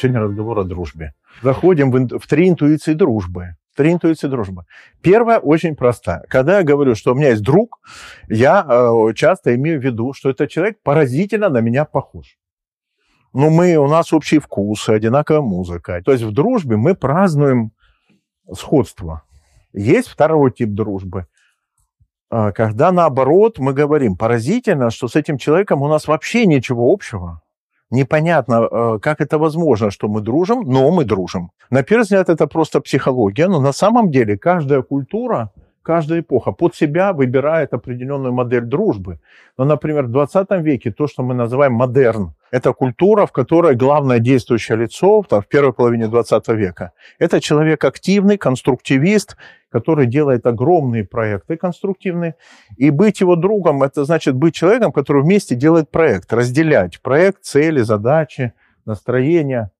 Сегодня разговор о дружбе. Заходим в, в три интуиции дружбы. Три интуиции дружбы. Первая очень простая. Когда я говорю, что у меня есть друг, я э, часто имею в виду, что этот человек поразительно на меня похож. Ну, мы, у нас общие вкусы, одинаковая музыка. То есть в дружбе мы празднуем сходство. Есть второй тип дружбы. А, когда наоборот мы говорим, поразительно, что с этим человеком у нас вообще ничего общего. Непонятно, э, как это возможно, что мы дружим, но мы дружим. На первый взгляд это просто психология, но на самом деле каждая культура, каждая эпоха под себя выбирает определенную модель дружбы. Но, например, в 20 веке то, что мы называем модерн, это культура, в которой главное действующее лицо в первой половине 20 века – это человек активный, конструктивист, который делает огромные проекты конструктивные. И быть его другом – это значит быть человеком, который вместе делает проект, разделять проект, цели, задачи, настроения.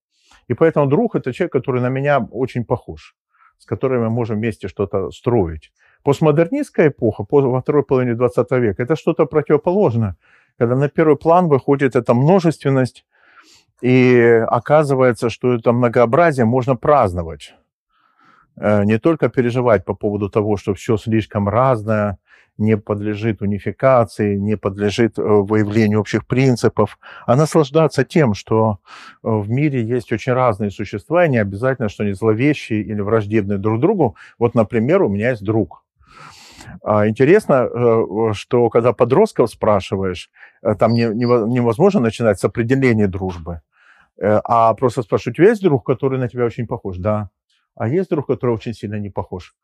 И поэтому друг – это человек, который на меня очень похож, с которым мы можем вместе что-то строить. Постмодернистская эпоха, во второй половине 20 века – это что-то противоположное – когда на первый план выходит эта множественность, и оказывается, что это многообразие можно праздновать. Э, не только переживать по поводу того, что все слишком разное, не подлежит унификации, не подлежит э, выявлению общих принципов, а наслаждаться тем, что э, в мире есть очень разные существа, и не обязательно, что они зловещие или враждебные друг другу. Вот, например, у меня есть друг. А интересно, э, что когда подростков спрашиваешь, э, там невозможно начинать с определения дружбы, э, а просто спрашивать, у тебя есть друг, который на тебя очень похож? Да. А есть друг, который очень сильно не похож?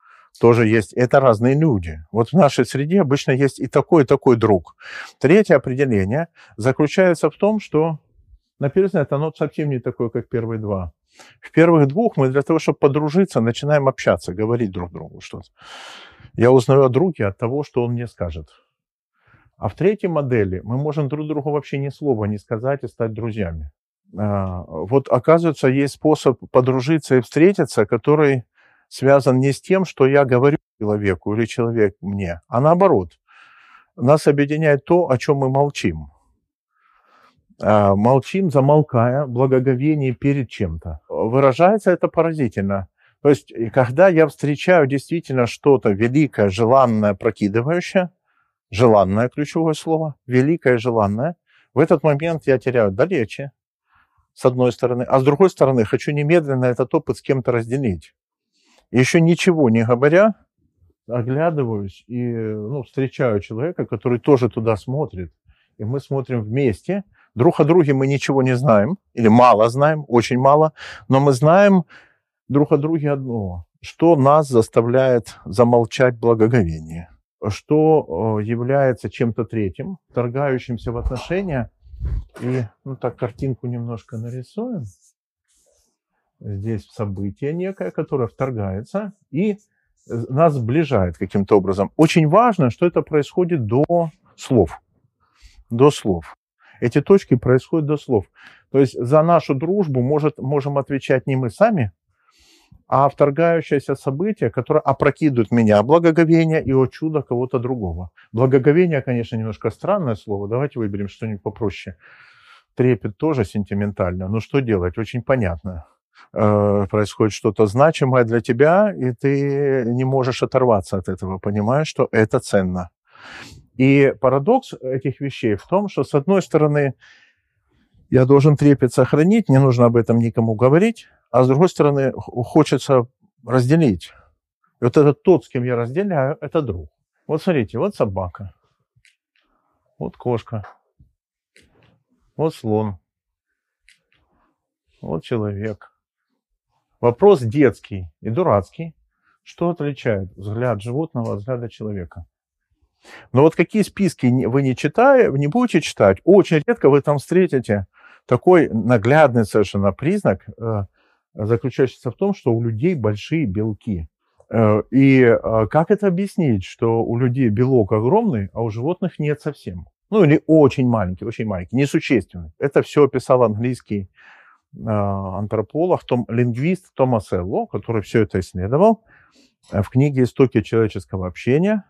Тоже есть. Это разные люди. Вот в нашей среде обычно есть и такой, и такой друг. Третье определение заключается в том, что, на первый взгляд, оно совсем не такое, как первые два. В первых двух мы для того, чтобы подружиться, начинаем общаться, говорить друг другу что-то. Я узнаю о друге от того, что он мне скажет. А в третьей модели мы можем друг другу вообще ни слова не сказать и стать друзьями. А, вот оказывается, есть способ подружиться и встретиться, который связан не с тем, что я говорю человеку или человек мне, а наоборот. Нас объединяет то, о чем мы молчим. А, молчим, замолкая, благоговение перед чем-то. Выражается это поразительно. То есть, когда я встречаю действительно что-то великое, желанное, прокидывающее, желанное ключевое слово, великое, желанное, в этот момент я теряю далече, с одной стороны, а с другой стороны, хочу немедленно этот опыт с кем-то разделить. Еще ничего не говоря, оглядываюсь и ну, встречаю человека, который тоже туда смотрит. И мы смотрим вместе. Друг о друге мы ничего не знаем, или мало знаем, очень мало, но мы знаем друг о друге одно. Что нас заставляет замолчать благоговение? Что э, является чем-то третьим, торгающимся в отношения? И, ну так, картинку немножко нарисуем. Здесь событие некое, которое вторгается и нас сближает каким-то образом. Очень важно, что это происходит до слов. До слов. Эти точки происходят до слов. То есть за нашу дружбу может, можем отвечать не мы сами, а вторгающееся событие, которое опрокидывает меня, благоговение и, о чудо, кого-то другого. Благоговение, конечно, немножко странное слово, давайте выберем что-нибудь попроще. Трепет тоже сентиментально, но что делать, очень понятно. Э, происходит что-то значимое для тебя, и ты не можешь оторваться от этого, понимаешь, что это ценно. И парадокс этих вещей в том, что, с одной стороны, я должен трепет сохранить, не нужно об этом никому говорить, а с другой стороны, хочется разделить. И вот этот тот, с кем я разделяю, это друг. Вот смотрите, вот собака, вот кошка, вот слон, вот человек. Вопрос детский и дурацкий. Что отличает взгляд животного от взгляда человека? Но вот какие списки вы не читая, не будете читать, очень редко вы там встретите такой наглядный совершенно признак э, заключающийся в том, что у людей большие белки. Э, и э, как это объяснить, что у людей белок огромный, а у животных нет совсем? Ну или очень маленький, очень маленький, несущественный. Это все описал английский э, антрополог, том, лингвист Томас Элло, который все это исследовал в книге «Истоки человеческого общения».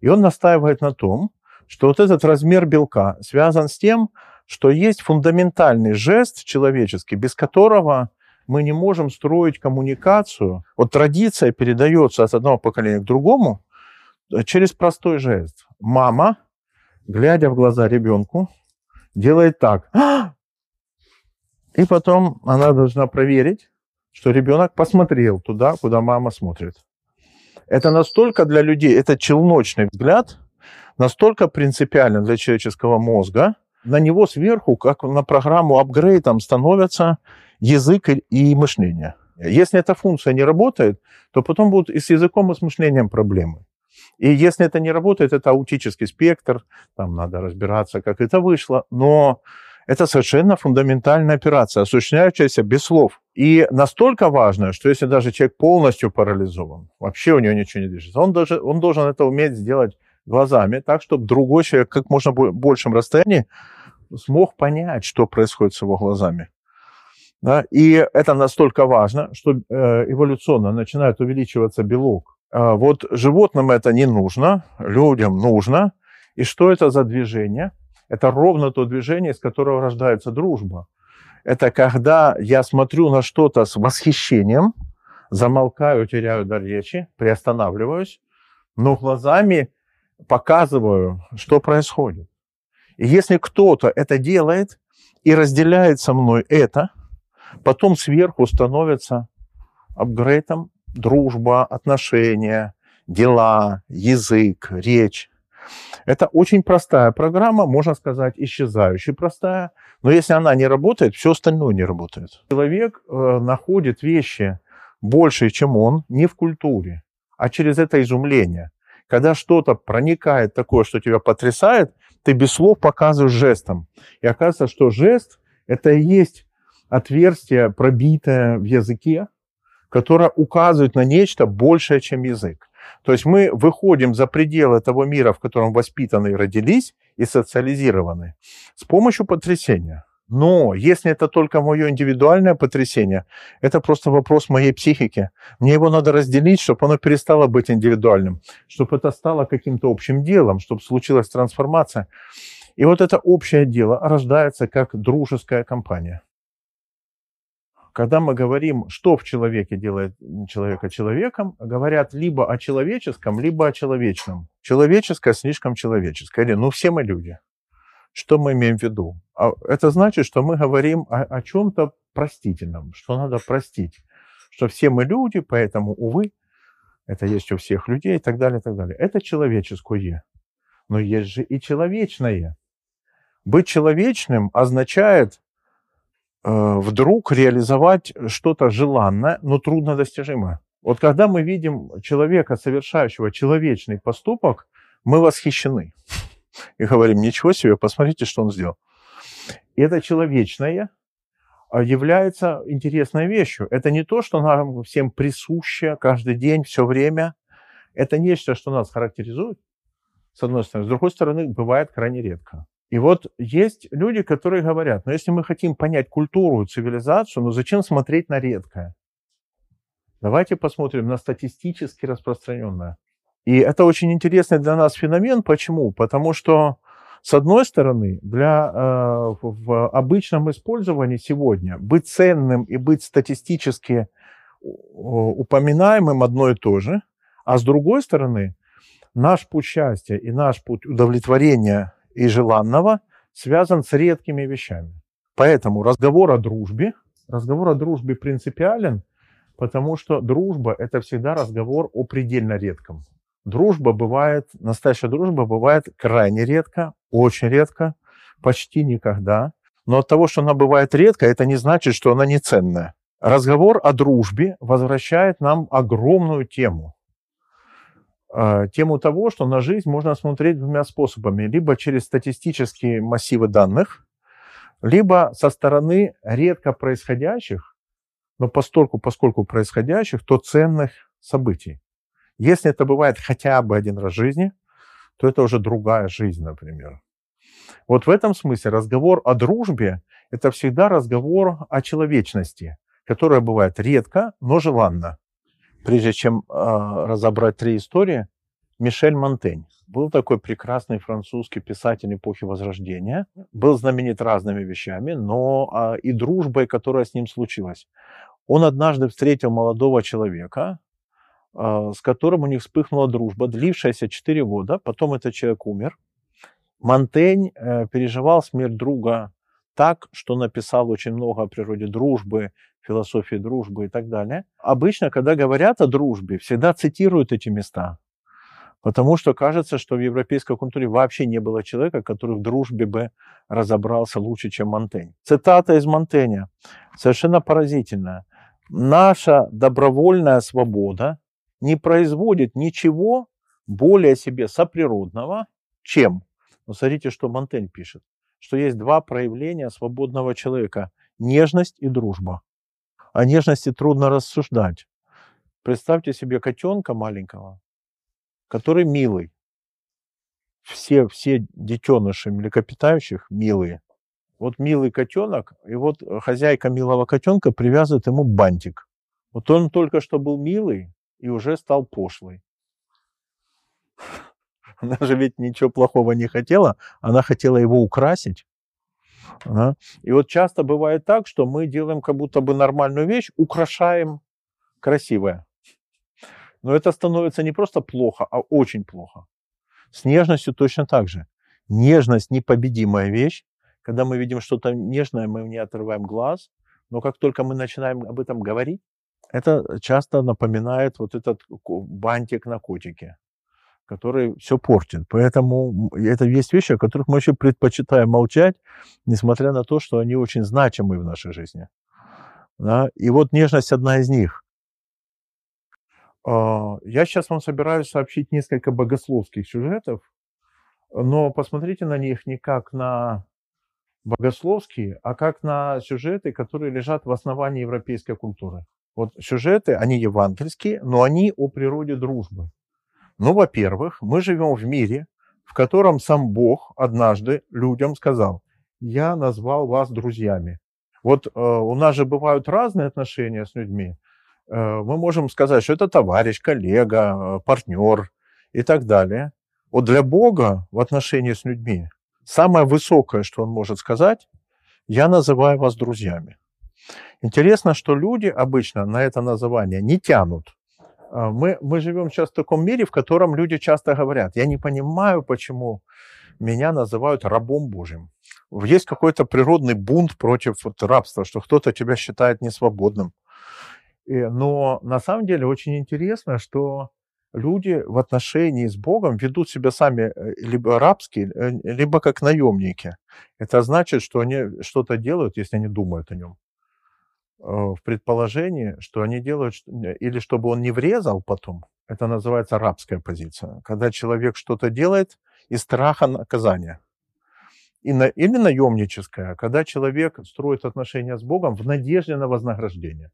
И он настаивает на том, что вот этот размер белка связан с тем, что есть фундаментальный жест человеческий, без которого мы не можем строить коммуникацию. Вот традиция передается от одного поколения к другому э, через простой жест. Мама, глядя в глаза ребенку, делает так. И потом она должна проверить, что ребенок посмотрел туда, куда мама смотрит. Это настолько для людей, это челночный взгляд, настолько принципиально для человеческого мозга, на него сверху, как на программу апгрейдом, становятся язык и мышление. Если эта функция не работает, то потом будут и с языком, и с мышлением проблемы. И если это не работает, это аутический спектр, там надо разбираться, как это вышло, но это совершенно фундаментальная операция, осуществляющаяся без слов. И настолько важно, что если даже человек полностью парализован, вообще у него ничего не движется, он, даже, он должен это уметь сделать глазами, так, чтобы другой человек как можно большем расстоянии смог понять, что происходит с его глазами. Да? И это настолько важно, что э, эволюционно начинает увеличиваться белок. А вот животным это не нужно, людям нужно. И что это за движение? Это ровно то движение, из которого рождается дружба. Это когда я смотрю на что-то с восхищением, замолкаю, теряю дар речи, приостанавливаюсь, но глазами показываю, что происходит. И если кто-то это делает и разделяет со мной это, потом сверху становится апгрейдом дружба, отношения, дела, язык, речь. Это очень простая программа, можно сказать, исчезающая простая, но если она не работает, все остальное не работает. Человек э, находит вещи больше, чем он, не в культуре, а через это изумление. Когда что-то проникает такое, что тебя потрясает, ты без слов показываешь жестом. И оказывается, что жест – это и есть отверстие, пробитое в языке, которое указывает на нечто большее, чем язык. То есть мы выходим за пределы того мира, в котором воспитаны и родились, и социализированы, с помощью потрясения. Но если это только мое индивидуальное потрясение, это просто вопрос моей психики. Мне его надо разделить, чтобы оно перестало быть индивидуальным, чтобы это стало каким-то общим делом, чтобы случилась трансформация. И вот это общее дело рождается как дружеская компания. Когда мы говорим, что в человеке делает человека человеком, говорят либо о человеческом, либо о человечном. Человеческое слишком человеческое. Или, ну, все мы люди. Что мы имеем в виду? А это значит, что мы говорим о, о чем-то простительном, что надо простить, что все мы люди, поэтому, увы, это есть у всех людей и так далее, и так далее. Это человеческое. Но есть же и человечное. Быть человечным означает вдруг реализовать что-то желанное, но труднодостижимое. Вот когда мы видим человека, совершающего человечный поступок, мы восхищены и говорим, ничего себе, посмотрите, что он сделал. Это человечное а, является интересной вещью. Это не то, что нам всем присуще каждый день, все время. Это нечто, что нас характеризует, с одной стороны. С другой стороны, бывает крайне редко. И вот есть люди, которые говорят, но если мы хотим понять культуру, цивилизацию, ну зачем смотреть на редкое? Давайте посмотрим на статистически распространенное. И это очень интересный для нас феномен. Почему? Потому что, с одной стороны, для, э, в обычном использовании сегодня быть ценным и быть статистически упоминаемым одно и то же, а с другой стороны, наш путь счастья и наш путь удовлетворения и желанного связан с редкими вещами. Поэтому разговор о дружбе, разговор о дружбе принципиален, потому что дружба – это всегда разговор о предельно редком. Дружба бывает, настоящая дружба бывает крайне редко, очень редко, почти никогда. Но от того, что она бывает редко, это не значит, что она не ценная. Разговор о дружбе возвращает нам огромную тему. А, тему того, что на жизнь можно смотреть двумя способами. Либо через статистические массивы данных, либо со стороны редко происходящих, но постольку, поскольку происходящих, то ценных событий. Если это бывает хотя бы один раз в жизни, то это уже другая жизнь, например. Вот в этом смысле разговор о дружбе – это всегда разговор о человечности, которая бывает редко, но желанно. Прежде чем э, разобрать три истории, Мишель Монтень. Был такой прекрасный французский писатель эпохи Возрождения. Был знаменит разными вещами, но а, и дружбой, которая с ним случилась. Он однажды встретил молодого человека, а, с которым у них вспыхнула дружба, длившаяся 4 года. Потом этот человек умер. Монтень э, переживал смерть друга так, что написал очень много о природе дружбы, философии дружбы и так далее. Обычно, когда говорят о дружбе, всегда цитируют эти места. Потому что кажется, что в европейской культуре вообще не было человека, который в дружбе бы разобрался лучше, чем Монтень. Цитата из Монтеня, совершенно поразительная. «Наша добровольная свобода не производит ничего более себе соприродного, чем но смотрите, что Монтень пишет, что есть два проявления свободного человека – нежность и дружба. О нежности трудно рассуждать. Представьте себе котенка маленького, который милый. Все, все детеныши млекопитающих милые. Вот милый котенок, и вот хозяйка милого котенка привязывает ему бантик. Вот он только что был милый и уже стал пошлый. Она же ведь ничего плохого не хотела, она хотела его украсить. Да? И вот часто бывает так, что мы делаем как будто бы нормальную вещь, украшаем красивое. Но это становится не просто плохо, а очень плохо. С нежностью точно так же. Нежность – непобедимая вещь. Когда мы видим что-то нежное, мы не отрываем глаз. Но как только мы начинаем об этом говорить, это часто напоминает вот этот бантик на котике который все портит. Поэтому это есть вещи, о которых мы вообще предпочитаем молчать, несмотря на то, что они очень значимы в нашей жизни. Да? И вот нежность одна из них. А, я сейчас вам собираюсь сообщить несколько богословских сюжетов, но посмотрите на них не как на богословские, а как на сюжеты, которые лежат в основании европейской культуры. Вот сюжеты, они евангельские, но они о природе дружбы. Ну, во-первых, мы живем в мире, в котором сам Бог однажды людям сказал, я назвал вас друзьями. Вот э, у нас же бывают разные отношения с людьми. Э, мы можем сказать, что это товарищ, коллега, э, партнер и так далее. Вот для Бога в отношении с людьми самое высокое, что он может сказать, я называю вас друзьями. Интересно, что люди обычно на это называние не тянут. А, мы, мы живем сейчас в таком мире, в котором люди часто говорят, я не понимаю, почему меня называют рабом Божьим. Есть какой-то природный бунт против вот, рабства, что кто-то тебя считает несвободным. И, но на самом деле очень интересно, что люди в отношении с Богом ведут себя сами э, либо рабские, э, либо как наемники. Это значит, что они что-то делают, если они думают о нем. Э, в предположении, что они делают, или чтобы он не врезал потом, это называется рабская позиция, когда человек что-то делает из страха наказания. И на, или наемническая, когда человек строит отношения с Богом в надежде на вознаграждение,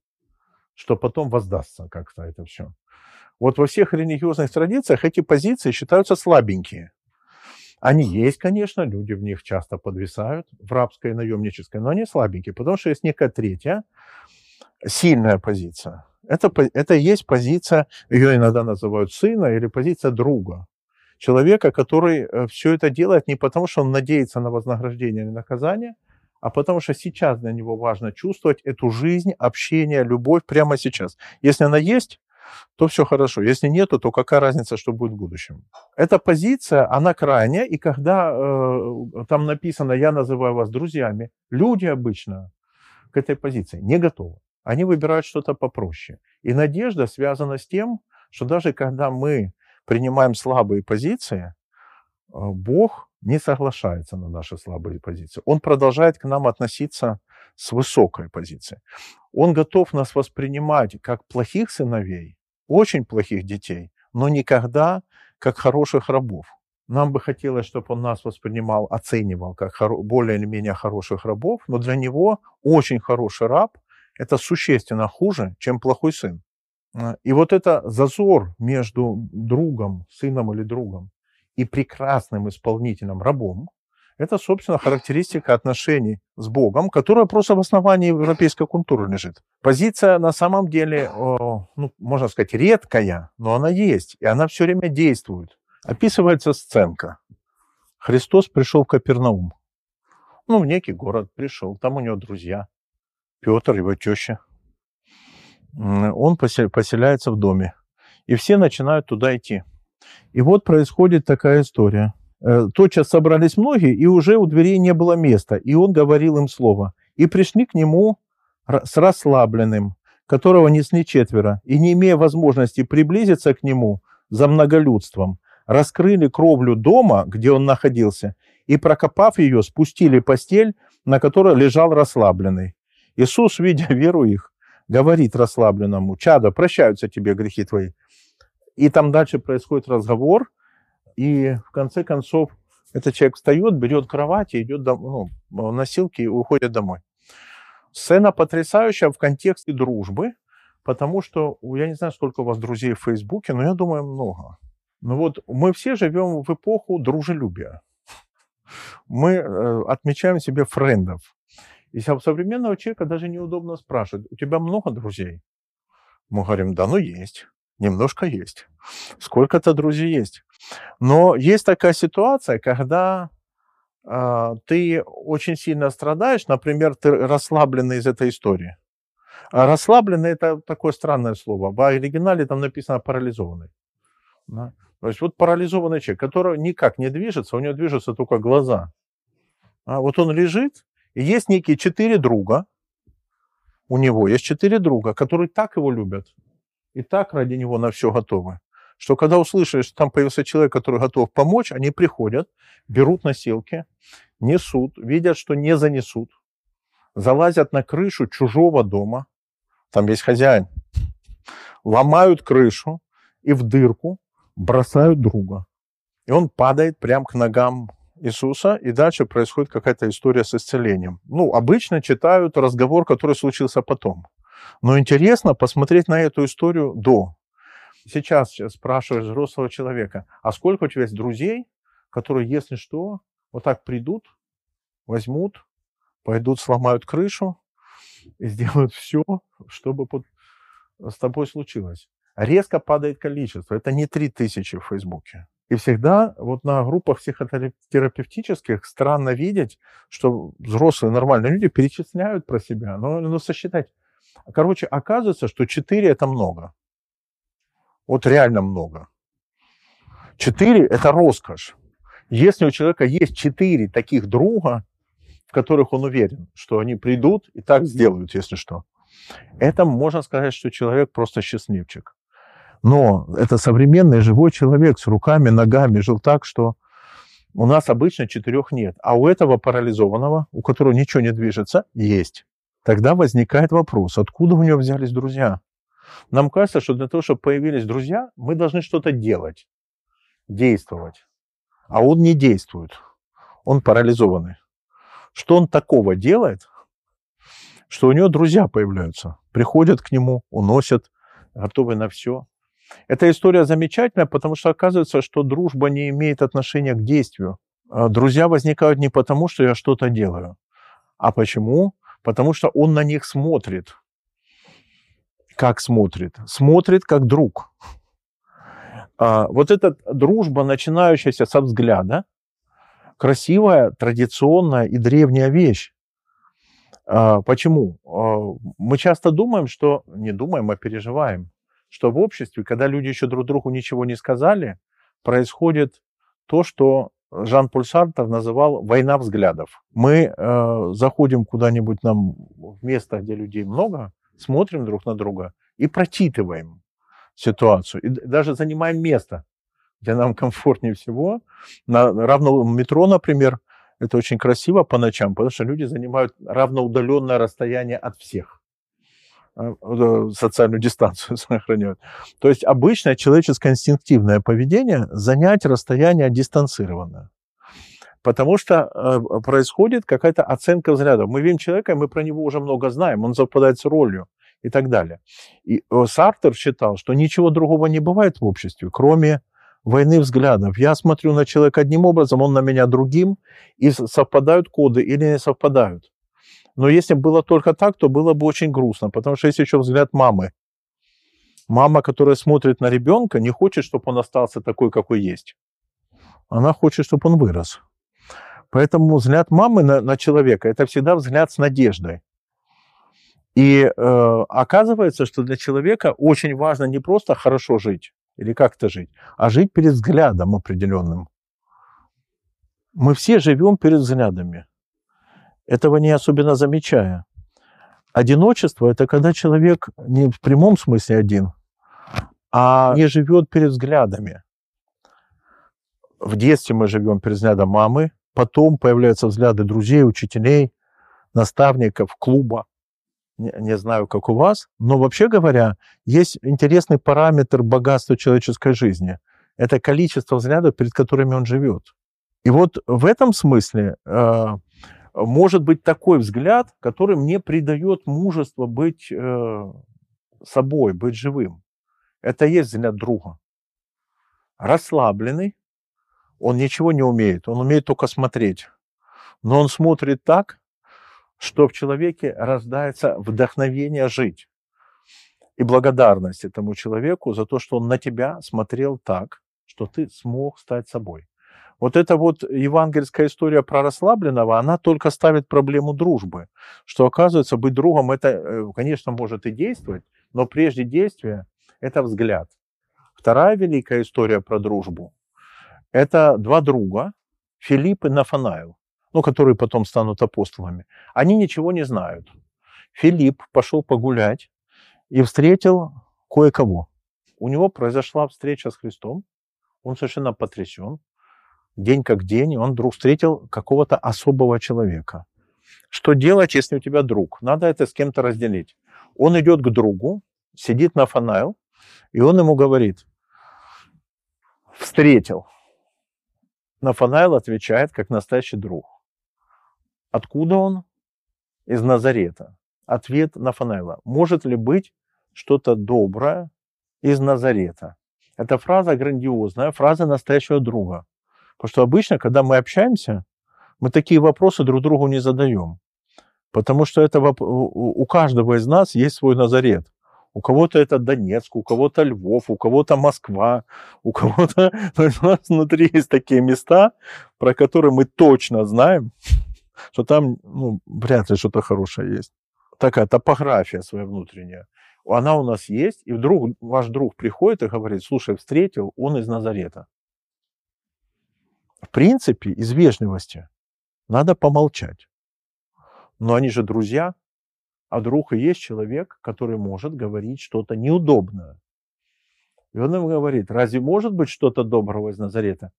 что потом воздастся как-то это все. Вот во всех религиозных традициях эти позиции считаются слабенькие. Они есть, конечно, люди в них часто подвисают, в рабской и наемнической, но они слабенькие, потому что есть некая третья, сильная позиция. Это, это есть позиция, ее иногда называют сына или позиция друга. Человека, который э, все это делает не потому, что он надеется на вознаграждение или наказание, а потому что сейчас для него важно чувствовать эту жизнь, общение, любовь прямо сейчас. Если она есть, то все хорошо. Если нету, то какая разница, что будет в будущем? Эта позиция, она крайняя, и когда э, там написано «я называю вас друзьями», люди обычно к этой позиции не готовы. Они выбирают что-то попроще. И надежда связана с тем, что даже когда мы принимаем слабые позиции, э, Бог не соглашается на наши слабые позиции. Он продолжает к нам относиться с высокой позиции. Он готов нас воспринимать как плохих сыновей, очень плохих детей, но никогда как хороших рабов. Нам бы хотелось, чтобы он нас воспринимал, оценивал как более или менее хороших рабов, но для него очень хороший раб – это существенно хуже, чем плохой сын. А, и вот это зазор между другом, сыном или другом и прекрасным исполнительным рабом, Это, собственно, характеристика отношений с Богом, которая просто в основании европейской культуры лежит. Позиция на самом деле, ну, можно сказать, редкая, но она есть, и она все время действует. Описывается сценка. Христос пришел в Капернаум. Ну, в некий город пришел, там у него друзья. Петр, его теща. Он поселяется в доме. И все начинают туда идти. И вот происходит такая история – Э, тотчас собрались многие, и уже у дверей не было места, и он говорил им слово. И пришли к нему с расслабленным, которого несли четверо, и не имея возможности приблизиться к нему за многолюдством, раскрыли кровлю дома, где он находился, и, прокопав ее, спустили постель, на которой лежал расслабленный. Иисус, видя веру их, говорит расслабленному, «Чадо, прощаются тебе грехи твои». И там дальше происходит разговор – и в конце концов этот человек встает, берет кровать и идет дом, ну, носилки и уходит домой. Сцена потрясающая в контексте дружбы, потому что, я не знаю, сколько у вас друзей в Фейсбуке, но я думаю, много. Ну вот мы все живем в эпоху дружелюбия. Мы э, отмечаем себе френдов. И современного человека даже неудобно спрашивать, у тебя много друзей? Мы говорим, да, ну есть, немножко есть. Сколько-то друзей есть. Но есть такая ситуация, когда э, ты очень сильно страдаешь, например, ты расслабленный из этой истории. А расслабленный это такое странное слово. В оригинале там написано парализованный. Да? То есть вот парализованный человек, который никак не движется, у него движутся только глаза. А вот он лежит, и есть некие четыре друга, у него есть четыре друга, которые так его любят, и так ради него на все готовы что когда услышали, что там появился человек, который готов помочь, они приходят, берут носилки, несут, видят, что не занесут, залазят на крышу чужого дома, там есть хозяин, ломают крышу и в дырку бросают друга. И он падает прямо к ногам Иисуса, и дальше происходит какая-то история с исцелением. Ну, обычно читают разговор, который случился потом. Но интересно посмотреть на эту историю до. Сейчас спрашиваешь взрослого человека, а сколько у тебя есть друзей, которые, если что, вот так придут, возьмут, пойдут, сломают крышу и сделают все, чтобы под... с тобой случилось. Резко падает количество. Это не 3000 в Фейсбуке. И всегда вот на группах психотерапевтических странно видеть, что взрослые нормальные люди перечисляют про себя. Но, но сосчитать. Короче, оказывается, что 4 это много. Вот реально много. Четыре – это роскошь. Если у человека есть четыре таких друга, в которых он уверен, что они придут и так сделают, если что, это можно сказать, что человек просто счастливчик. Но это современный живой человек с руками, ногами, жил так, что у нас обычно четырех нет. А у этого парализованного, у которого ничего не движется, есть. Тогда возникает вопрос, откуда у него взялись друзья? Нам кажется, что для того, чтобы появились друзья, мы должны что-то делать, действовать. А он не действует. Он парализованный. Что он такого делает, что у него друзья появляются, приходят к нему, уносят, готовы на все. Эта история замечательная, потому что оказывается, что дружба не имеет отношения к действию. А друзья возникают не потому, что я что-то делаю, а почему? Потому что он на них смотрит – как смотрит? Смотрит как друг. А, вот эта дружба, начинающаяся со взгляда, красивая, традиционная и древняя вещь. А, почему? А, мы часто думаем, что... Не думаем, а переживаем, что в обществе, когда люди еще друг другу ничего не сказали, происходит то, что Жан-Поль Сартер называл «война взглядов». Мы э, заходим куда-нибудь нам в место, где людей много, смотрим друг на друга и прочитываем ситуацию. И даже занимаем место, где нам комфортнее всего. На равном метро, например, это очень красиво по ночам, потому что люди занимают равноудаленное расстояние от всех социальную дистанцию сохраняют. То есть обычное человеческое инстинктивное поведение занять расстояние дистанцированное. Потому что э, происходит какая-то оценка взглядов. Мы видим человека, и мы про него уже много знаем, он совпадает с ролью и так далее. И э, Сартер считал, что ничего другого не бывает в обществе, кроме войны взглядов. Я смотрю на человека одним образом, он на меня другим, и совпадают коды или не совпадают. Но если было только так, то было бы очень грустно, потому что есть еще взгляд мамы. Мама, которая смотрит на ребенка, не хочет, чтобы он остался такой, какой есть. Она хочет, чтобы он вырос. Поэтому взгляд мамы на, на человека – это всегда взгляд с надеждой. И э, оказывается, что для человека очень важно не просто хорошо жить или как-то жить, а жить перед взглядом определенным. Мы все живем перед взглядами, этого не особенно замечая. Одиночество – это когда человек не в прямом смысле один, а не живет перед взглядами. В детстве мы живем перед взглядом мамы, потом появляются взгляды друзей, учителей, наставников, клуба. Не, не знаю, как у вас, но вообще говоря, есть интересный параметр богатства человеческой жизни. Это количество взглядов, перед которыми он живет. И вот в этом смысле э, может быть такой взгляд, который мне придает мужество быть э, собой, быть живым. Это есть взгляд друга. Расслабленный, он ничего не умеет, он умеет только смотреть. Но он смотрит так, что в человеке рождается вдохновение жить. И благодарность этому человеку за то, что он на тебя смотрел так, что ты смог стать собой. Вот эта вот евангельская история про расслабленного, она только ставит проблему дружбы. Что оказывается, быть другом, это, э, конечно, может и действовать, но прежде действия – это взгляд. Вторая великая история про дружбу – это два друга, Филипп и Нафанаил, ну, которые потом станут апостолами. Они ничего не знают. Филипп пошел погулять и встретил кое-кого. У него произошла встреча с Христом, он совершенно потрясен, день как день, он вдруг встретил какого-то особого человека. Что делать, если у тебя друг? Надо это с кем-то разделить. Он идет к другу, сидит на фанайл, и он ему говорит, встретил. Нафанайл отвечает, как настоящий друг. Откуда он? Из Назарета. Ответ Нафанайла. Может ли быть что-то доброе из Назарета? Эта фраза грандиозная, фраза настоящего друга. Потому что обычно, когда мы общаемся, мы такие вопросы друг другу не задаем. Потому что это у каждого из нас есть свой Назарет. У кого-то это Донецк, у кого-то Львов, у кого-то Москва, у кого-то... У нас внутри есть такие места, про которые мы точно знаем, что там ну, вряд ли что-то хорошее есть. Такая топография своя внутренняя. Она у нас есть, и вдруг ваш друг приходит и говорит, слушай, встретил, он из Назарета в принципе, из вежливости надо помолчать. Но они же друзья, а друг и есть человек, который может говорить что-то неудобное. И он им говорит, разве может быть что-то доброго из Назарета?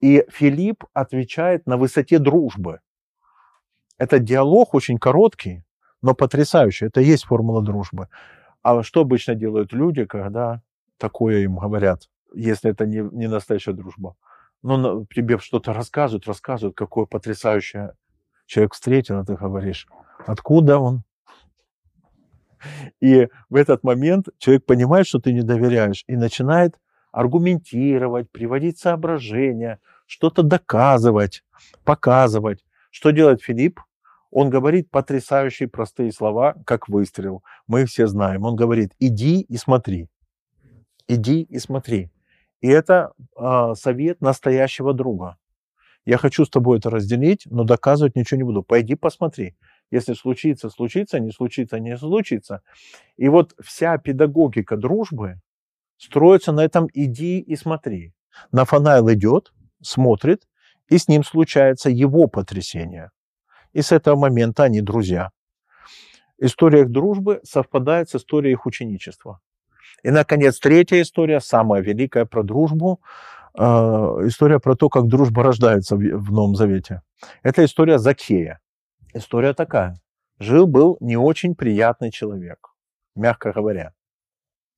И Филипп отвечает на высоте дружбы. Этот диалог очень короткий, но потрясающий. Это и есть формула дружбы. А что обычно делают люди, когда такое им говорят, если это не, не настоящая дружба? Ну, тебе что-то рассказывают, рассказывают, какое потрясающее человек встретил, а ты говоришь, откуда он? И в этот момент человек понимает, что ты не доверяешь, и начинает аргументировать, приводить соображения, что-то доказывать, показывать. Что делает Филипп? Он говорит потрясающие простые слова, как выстрел. Мы все знаем. Он говорит, иди и смотри. Иди и смотри. И это э, совет настоящего друга. Я хочу с тобой это разделить, но доказывать ничего не буду. Пойди посмотри. Если случится, случится, не случится, не случится. И вот вся педагогика дружбы строится на этом «иди и смотри». Нафанайл идет, смотрит, и с ним случается его потрясение. И с этого момента они друзья. История их дружбы совпадает с историей их ученичества. И, наконец, третья история, самая великая про дружбу. Э, история про то, как дружба рождается в Новом Завете. Это история Закея. История такая. Жил-был не очень приятный человек, мягко говоря.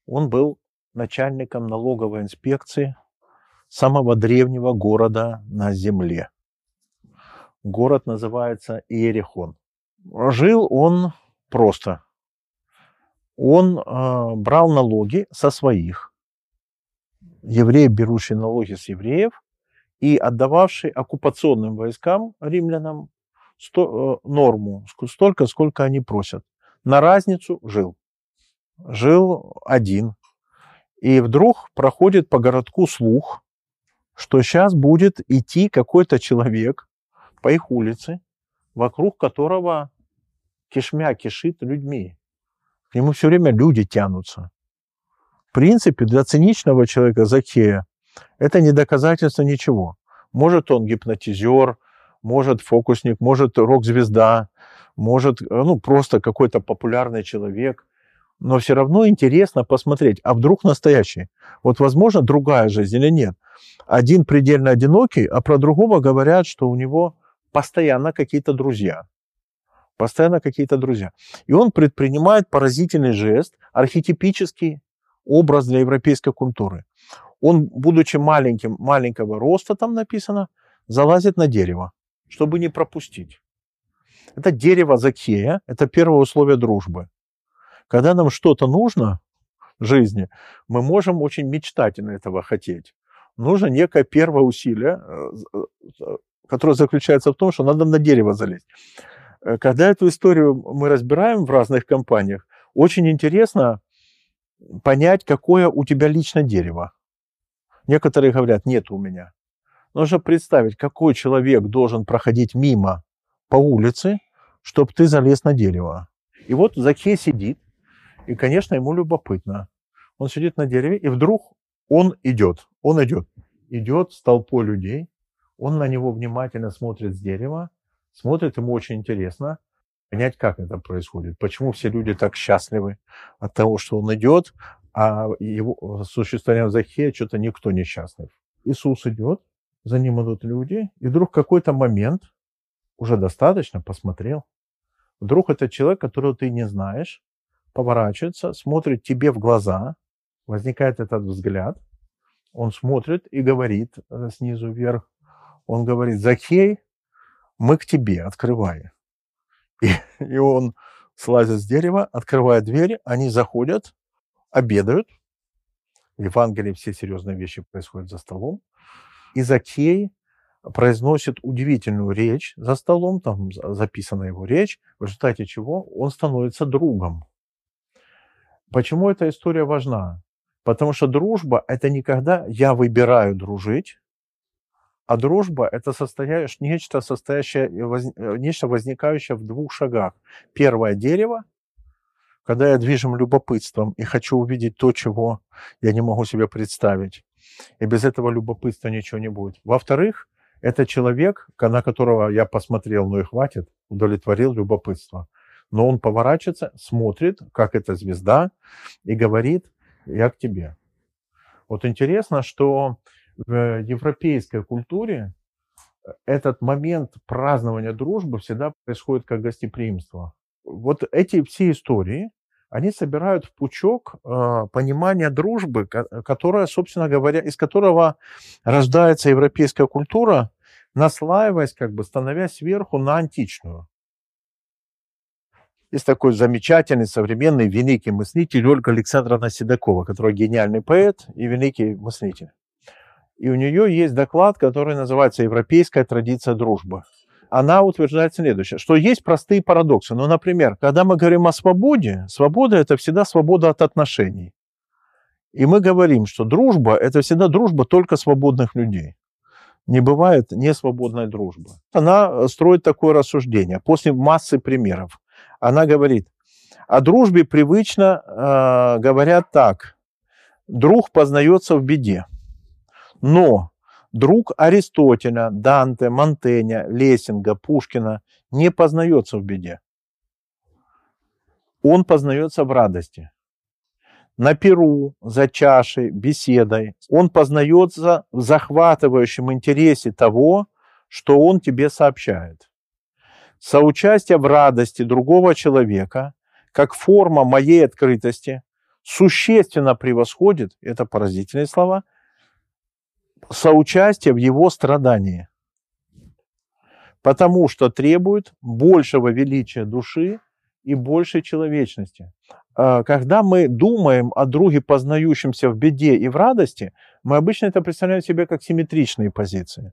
Он был начальником налоговой инспекции самого древнего города на земле. Город называется Иерихон. Жил он просто он э, брал налоги со своих, еврей, берущий налоги с евреев и отдававший оккупационным войскам, римлянам, сто, э, норму, столько, сколько они просят. На разницу жил. Жил один. И вдруг проходит по городку слух, что сейчас будет идти какой-то человек по их улице, вокруг которого кишмя кишит людьми. К нему все время люди тянутся. В принципе, для циничного человека Закея это не доказательство ничего. Может, он гипнотизер, может, фокусник, может, рок-звезда, может, ну, просто какой-то популярный человек. Но все равно интересно посмотреть, а вдруг настоящий? Вот, возможно, другая жизнь или нет. Один предельно одинокий, а про другого говорят, что у него постоянно какие-то друзья. Постоянно какие-то друзья. И он предпринимает поразительный жест, архетипический образ для европейской культуры. Он, будучи маленьким, маленького роста, там написано, залазит на дерево, чтобы не пропустить. Это дерево Закея, это первое условие дружбы. Когда нам что-то нужно в жизни, мы можем очень мечтательно этого хотеть. Нужно некое первое усилие, э, э, которое заключается в том, что надо на дерево залезть. Э, когда эту историю мы разбираем в разных компаниях, очень интересно понять, какое у тебя лично дерево. Некоторые говорят, нет у меня. Нужно представить, какой человек должен проходить мимо по улице, чтобы ты залез на дерево. И вот Закхей сидит, и, конечно, ему любопытно. Он сидит на дереве, и вдруг он идет. Он идет. Идет с толпой людей. Он на него внимательно смотрит с дерева. Смотрит, ему очень интересно понять, как это происходит. Почему все люди так счастливы от того, что он идет, а его существованием Захея что-то никто не счастлив. Иисус идет, за ним идут люди, и вдруг какой-то момент, уже достаточно, посмотрел, вдруг это человек, которого ты не знаешь, поворачивается, смотрит тебе в глаза, возникает этот взгляд, он смотрит и говорит э, снизу вверх, он говорит, Захей, мы к тебе, открывай. И, и он слазит с дерева, открывает двери, они заходят, обедают. В Евангелии все серьезные вещи происходят за столом. И Закей произносит удивительную речь за столом, там записана его речь, в результате чего он становится другом. Почему эта история важна? Потому что дружба – это не когда я выбираю дружить, а дружба – это состоящее, нечто, состоящее, э, нечто возникающее в двух шагах. Первое – дерево, когда я движим любопытством и хочу увидеть то, чего я не могу себе представить. И без этого любопытства ничего не будет. Во-вторых, это человек, на которого я посмотрел, ну и хватит, удовлетворил любопытство. Но он поворачивается, смотрит, как эта звезда, и говорит, я к тебе. Вот интересно, что в европейской культуре этот момент празднования дружбы всегда происходит как гостеприимство. Вот эти все истории, они собирают в пучок э, понимание дружбы, которая, собственно говоря, из которого рождается европейская культура, наслаиваясь, как бы становясь сверху на античную. Есть такой замечательный, современный, великий мыслитель Ольга Александровна Седокова, которая гениальный поэт и великий мыслитель. И у нее есть доклад, который называется «Европейская традиция дружбы». Она утверждает следующее, что есть простые парадоксы. Ну, например, когда мы говорим о свободе, свобода – это всегда свобода от отношений. И мы говорим, что дружба – это всегда дружба только свободных людей. Не бывает несвободной дружбы. Она строит такое рассуждение после массы примеров. Она говорит, о дружбе привычно э, говорят так. Друг познается в беде. Но друг Аристотеля, Данте, Монтеня, Лессинга, Пушкина не познается в беде. Он познается в радости. На перу, за чашей, беседой. Он познается в захватывающем интересе того, что он тебе сообщает. Соучастие в радости другого человека, как форма моей открытости, существенно превосходит, это поразительные слова – соучастие в его страдании, потому что требует большего величия души и большей человечности. А, когда мы думаем о друге, познающемся в беде и в радости, Мы обычно это представляем себе как симметричные позиции.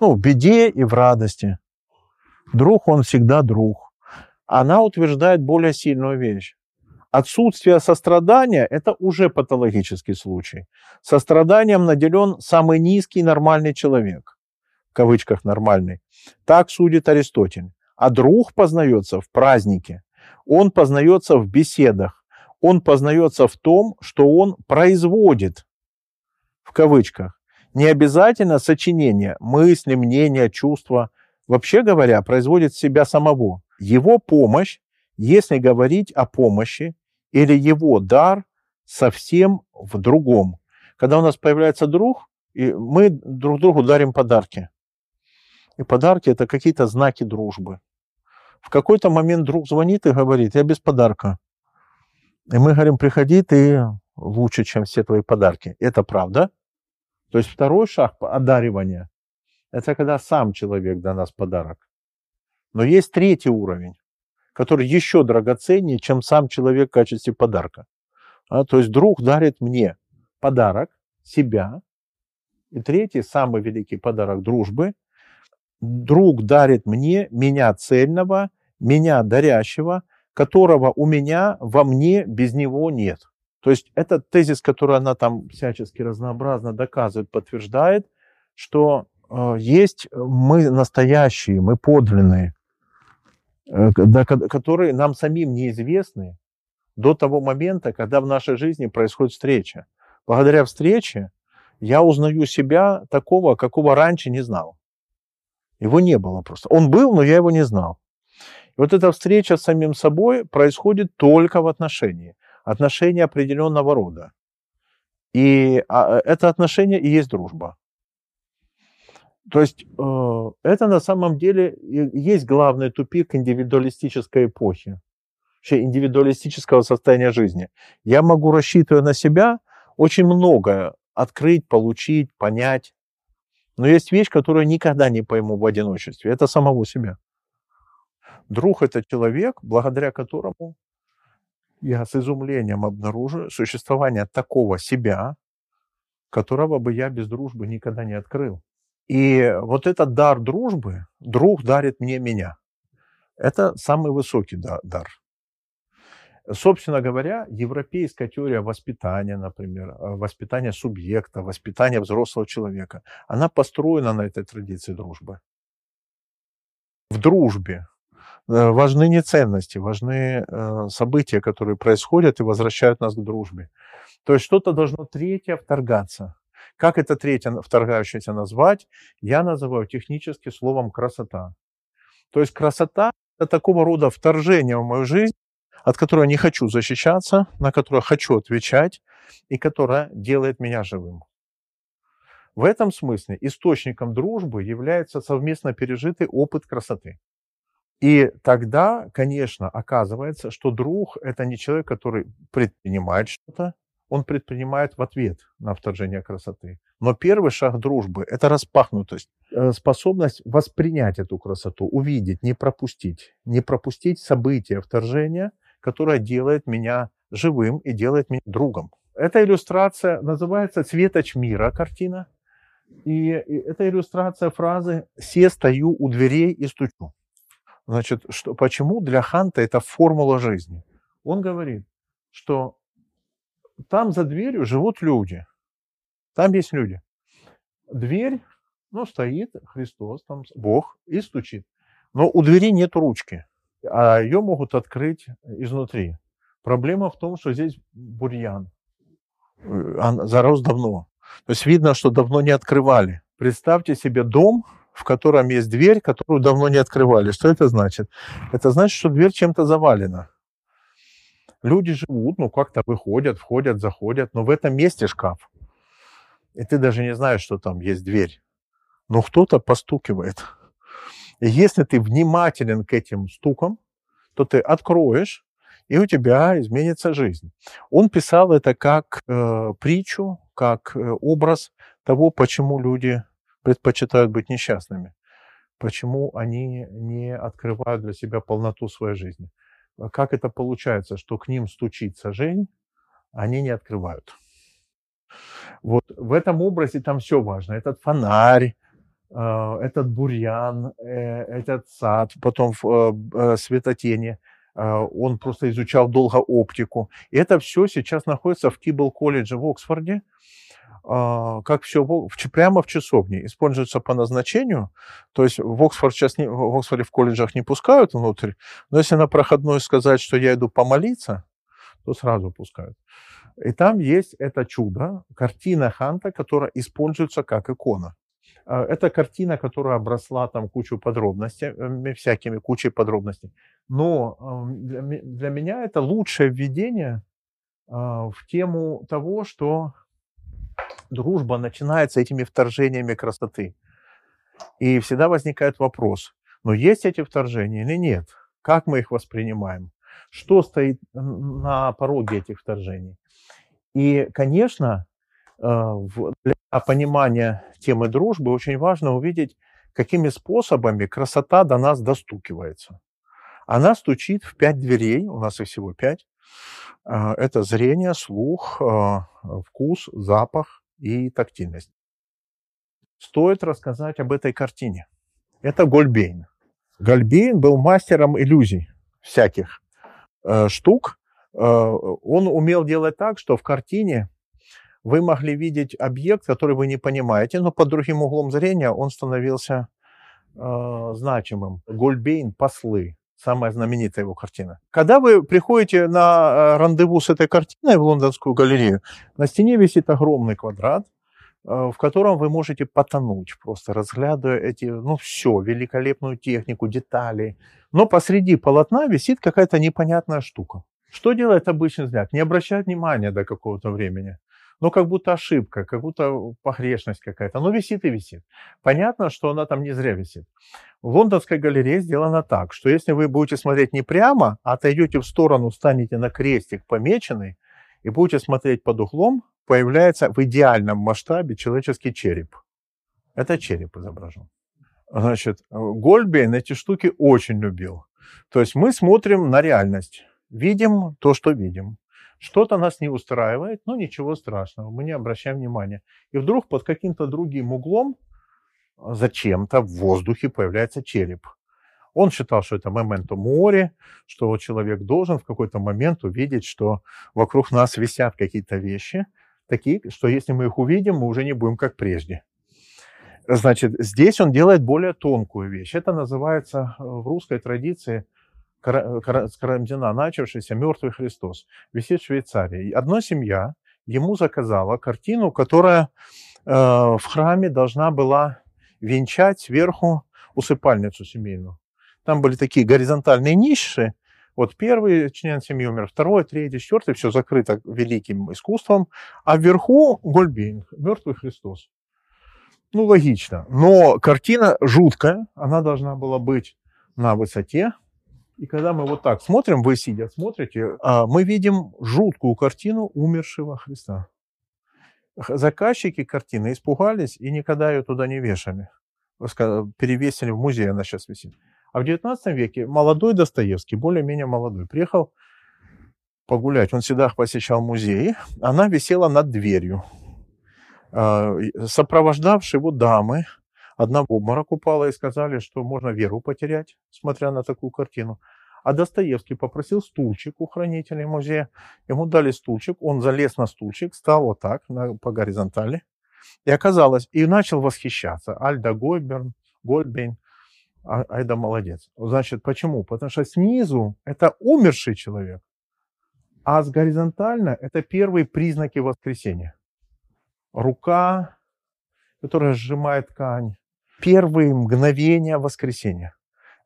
Ну, в беде и в радости. Друг, он всегда друг. Она утверждает более сильную вещь. Отсутствие сострадания – это уже патологический случай. Состраданием наделен самый низкий нормальный человек. В кавычках нормальный. Так судит Аристотель. А друг познается в празднике. Он познается в беседах. Он познается в том, что он производит, в кавычках. Не обязательно сочинение, мысли, мнения, чувства. Вообще говоря, производит себя самого. Его помощь, если говорить о помощи, или его дар совсем в другом. Когда у нас появляется друг, и мы друг другу дарим подарки. И подарки это какие-то знаки дружбы. В какой-то момент друг звонит и говорит, я без подарка. И мы говорим, приходи, ты лучше, чем все твои подарки. Это правда? То есть второй шаг одаривания – это когда сам человек даст нас подарок. Но есть третий уровень, который еще драгоценнее, чем сам человек в качестве подарка. А, то есть друг дарит мне подарок, себя. И третий, самый великий подарок дружбы. Друг дарит мне меня цельного, меня дарящего, которого у меня во мне без него нет. То есть этот тезис, который она там всячески разнообразно доказывает, подтверждает, что э, есть мы настоящие, мы подлинные, э, которые нам самим неизвестны до того момента, когда в нашей жизни происходит встреча. Благодаря встрече я узнаю себя такого, какого раньше не знал. Его не было просто. Он был, но я его не знал. И вот эта встреча с самим собой происходит только в отношении отношения определенного рода. И а, это отношение и есть дружба. То есть э, это на самом деле есть главный тупик индивидуалистической эпохи, вообще индивидуалистического состояния жизни. Я могу, рассчитывая на себя, очень многое открыть, получить, понять. Но есть вещь, которую никогда не пойму в одиночестве. Это самого себя. Друг – это человек, благодаря которому я с изумлением обнаружу существование такого себя, которого бы я без дружбы никогда не открыл. И вот этот дар дружбы, друг дарит мне меня. Это самый высокий дар. Собственно говоря, европейская теория воспитания, например, э, воспитания субъекта, воспитания взрослого человека, она построена на этой традиции дружбы. В дружбе Э, важны не ценности, важны э, события, которые происходят и возвращают нас к дружбе. То есть что-то должно третье вторгаться. Как это третье вторгающееся назвать? Я называю технически словом красота. То есть красота – это такого рода вторжение в мою жизнь, от которого я не хочу защищаться, на которое хочу отвечать, и которая делает меня живым. В этом смысле источником дружбы является совместно пережитый опыт красоты. И тогда, конечно, оказывается, что друг – это не человек, который предпринимает что-то, он предпринимает в ответ на вторжение красоты. Но первый шаг дружбы – это распахнутость, э, способность воспринять эту красоту, увидеть, не пропустить. Не пропустить события вторжения, которое делает меня живым и делает меня другом. Эта иллюстрация называется «Цветоч мира» картина. И это иллюстрация фразы «Се стою у дверей и стучу». Значит, что, почему для Ханта это формула жизни? Он говорит, что там за дверью живут люди. Там есть люди. Дверь, ну, стоит Христос, там Бог, и стучит. Но у двери нет ручки, а ее могут открыть изнутри. Проблема в том, что здесь бурьян. Э, он зарос давно. То есть видно, что давно не открывали. Представьте себе дом, в котором есть дверь, которую давно не открывали. Что это значит? Это значит, что дверь чем-то завалена. Люди живут, ну как-то выходят, входят, заходят, но в этом месте шкаф. И ты даже не знаешь, что там есть дверь. Но кто-то постукивает. И если ты внимателен к этим стукам, то ты откроешь, и у тебя изменится жизнь. Он писал это как э, притчу, как э, образ того, почему люди предпочитают быть несчастными? Почему они не открывают для себя полноту своей жизни? А как это получается, что к ним стучится жизнь, они не открывают? Вот в этом образе там все важно. Этот фонарь, э, этот бурьян, э, этот сад, потом в светотени. Он просто изучал долго оптику. И это все сейчас находится в Кибл колледже в Оксфорде. А, как все прямо в часовне, используется по назначению. То есть в Оксфорд сейчас не, в Оксфорде в колледжах не пускают внутрь, но если на проходной сказать, что я иду помолиться, то сразу пускают. И там есть это чудо, картина Ханта, которая используется как икона. А, это картина, которая обросла там кучу подробностей, э, всякими кучей подробностей. Но для меня это лучшее введение а, в тему того, что дружба начинается этими вторжениями красоты. И всегда возникает вопрос, но есть эти вторжения или нет? Как мы их воспринимаем? Что стоит на пороге этих вторжений? И, конечно, э, для понимания темы дружбы очень важно увидеть, какими способами красота до нас достукивается. Она стучит в пять дверей, у нас их всего пять. Э, это зрение, слух, э, вкус, запах, и тактильность. Стоит рассказать об этой картине. Это Гольбейн. Гольбейн был мастером иллюзий всяких э, штук. Э, он умел делать так, что в картине вы могли видеть объект, который вы не понимаете, но под другим углом зрения он становился э, значимым. Гольбейн «Послы» самая знаменитая его картина. Когда вы приходите на э, рандеву с этой картиной в Лондонскую галерею, на стене висит огромный квадрат, э, в котором вы можете потонуть, просто разглядывая эти, ну все, великолепную технику, детали. Но посреди полотна висит какая-то непонятная штука. Что делает обычный взгляд? Не обращает внимания до какого-то времени ну, как будто ошибка, как будто погрешность какая-то. Ну, висит и висит. Понятно, что она там не зря висит. В лондонской галерее сделано так, что если вы будете смотреть не прямо, а отойдете в сторону, станете на крестик помеченный, и будете смотреть под углом, появляется в идеальном масштабе человеческий череп. Это череп изображен. Значит, Гольбейн эти штуки очень любил. То есть мы смотрим на реальность, видим то, что видим. Что-то нас не устраивает, но ничего страшного, мы не обращаем внимания. И вдруг под каким-то другим углом а, зачем-то в воздухе появляется череп. Он считал, что это моменто море, что человек должен в какой-то момент увидеть, что вокруг нас висят какие-то вещи, такие, что если мы их увидим, мы уже не будем как прежде. Значит, здесь он делает более тонкую вещь. Это называется э, в русской традиции с карантина начавшийся «Мертвый Христос» висит в Швейцарии. Одна семья ему заказала картину, которая э, в храме должна была венчать сверху усыпальницу семейную. Там были такие горизонтальные ниши. Вот первый член семьи умер, второй, третий, четвертый, все закрыто великим искусством. А вверху Гольбинг, мертвый Христос. Ну, логично. Но картина жуткая, она должна была быть на высоте, и когда мы вот так смотрим, вы сидя смотрите, а, мы видим жуткую картину умершего Христа. Заказчики картины испугались и никогда ее туда не вешали. Перевесили в музей, она сейчас висит. А в 19 веке молодой Достоевский, более-менее молодой, приехал погулять. Он всегда посещал музеи. Она висела над дверью. А, сопровождавшие его дамы Одна в обморок упала и сказали, что можно веру потерять, смотря на такую картину. А Достоевский попросил стульчик у хранителей музея. Ему дали стульчик, он залез на стульчик, стал вот так, на, по горизонтали. И оказалось, и начал восхищаться. Альда Гойберн, Гольбейн, Айда молодец. Значит, почему? Потому что снизу это умерший человек, а с горизонтально это первые признаки воскресения. Рука, которая сжимает ткань, первые мгновения воскресения.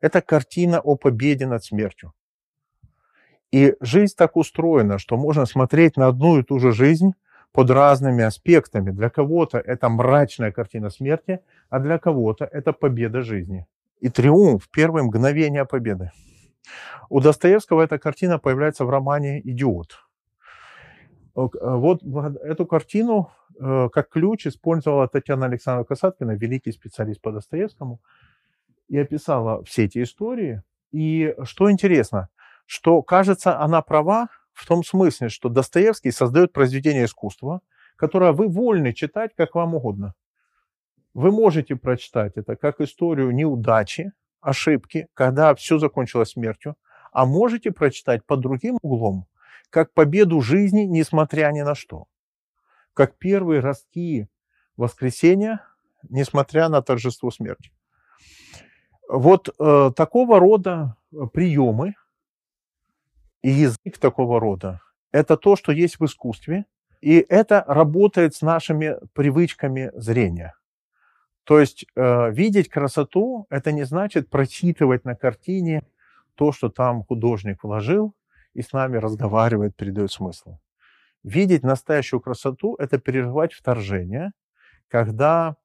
Это картина о победе над смертью. И жизнь так устроена, что можно смотреть на одну и ту же жизнь под разными аспектами. Для кого-то это мрачная картина смерти, а для кого-то это победа жизни. И триумф, первые мгновения победы. У Достоевского эта картина появляется в романе «Идиот». Э, вот эту картину э, как ключ использовала Татьяна Александровна Касаткина, великий специалист по Достоевскому, и описала все эти истории. И что интересно, что, кажется, она права в том смысле, что Достоевский создает произведение искусства, которое вы вольны читать, как вам угодно. Вы можете прочитать это как историю неудачи, ошибки, когда все закончилось смертью, а можете прочитать под другим углом, как победу жизни, несмотря ни на что. Как первые ростки воскресения, несмотря на торжество смерти. Вот э, такого рода приемы и язык такого рода – это то, что есть в искусстве, и это работает с нашими привычками зрения. То есть э, видеть красоту – это не значит прочитывать на картине то, что там художник вложил, и с нами разговаривает, передает смысл. Видеть настоящую красоту – это переживать вторжение, когда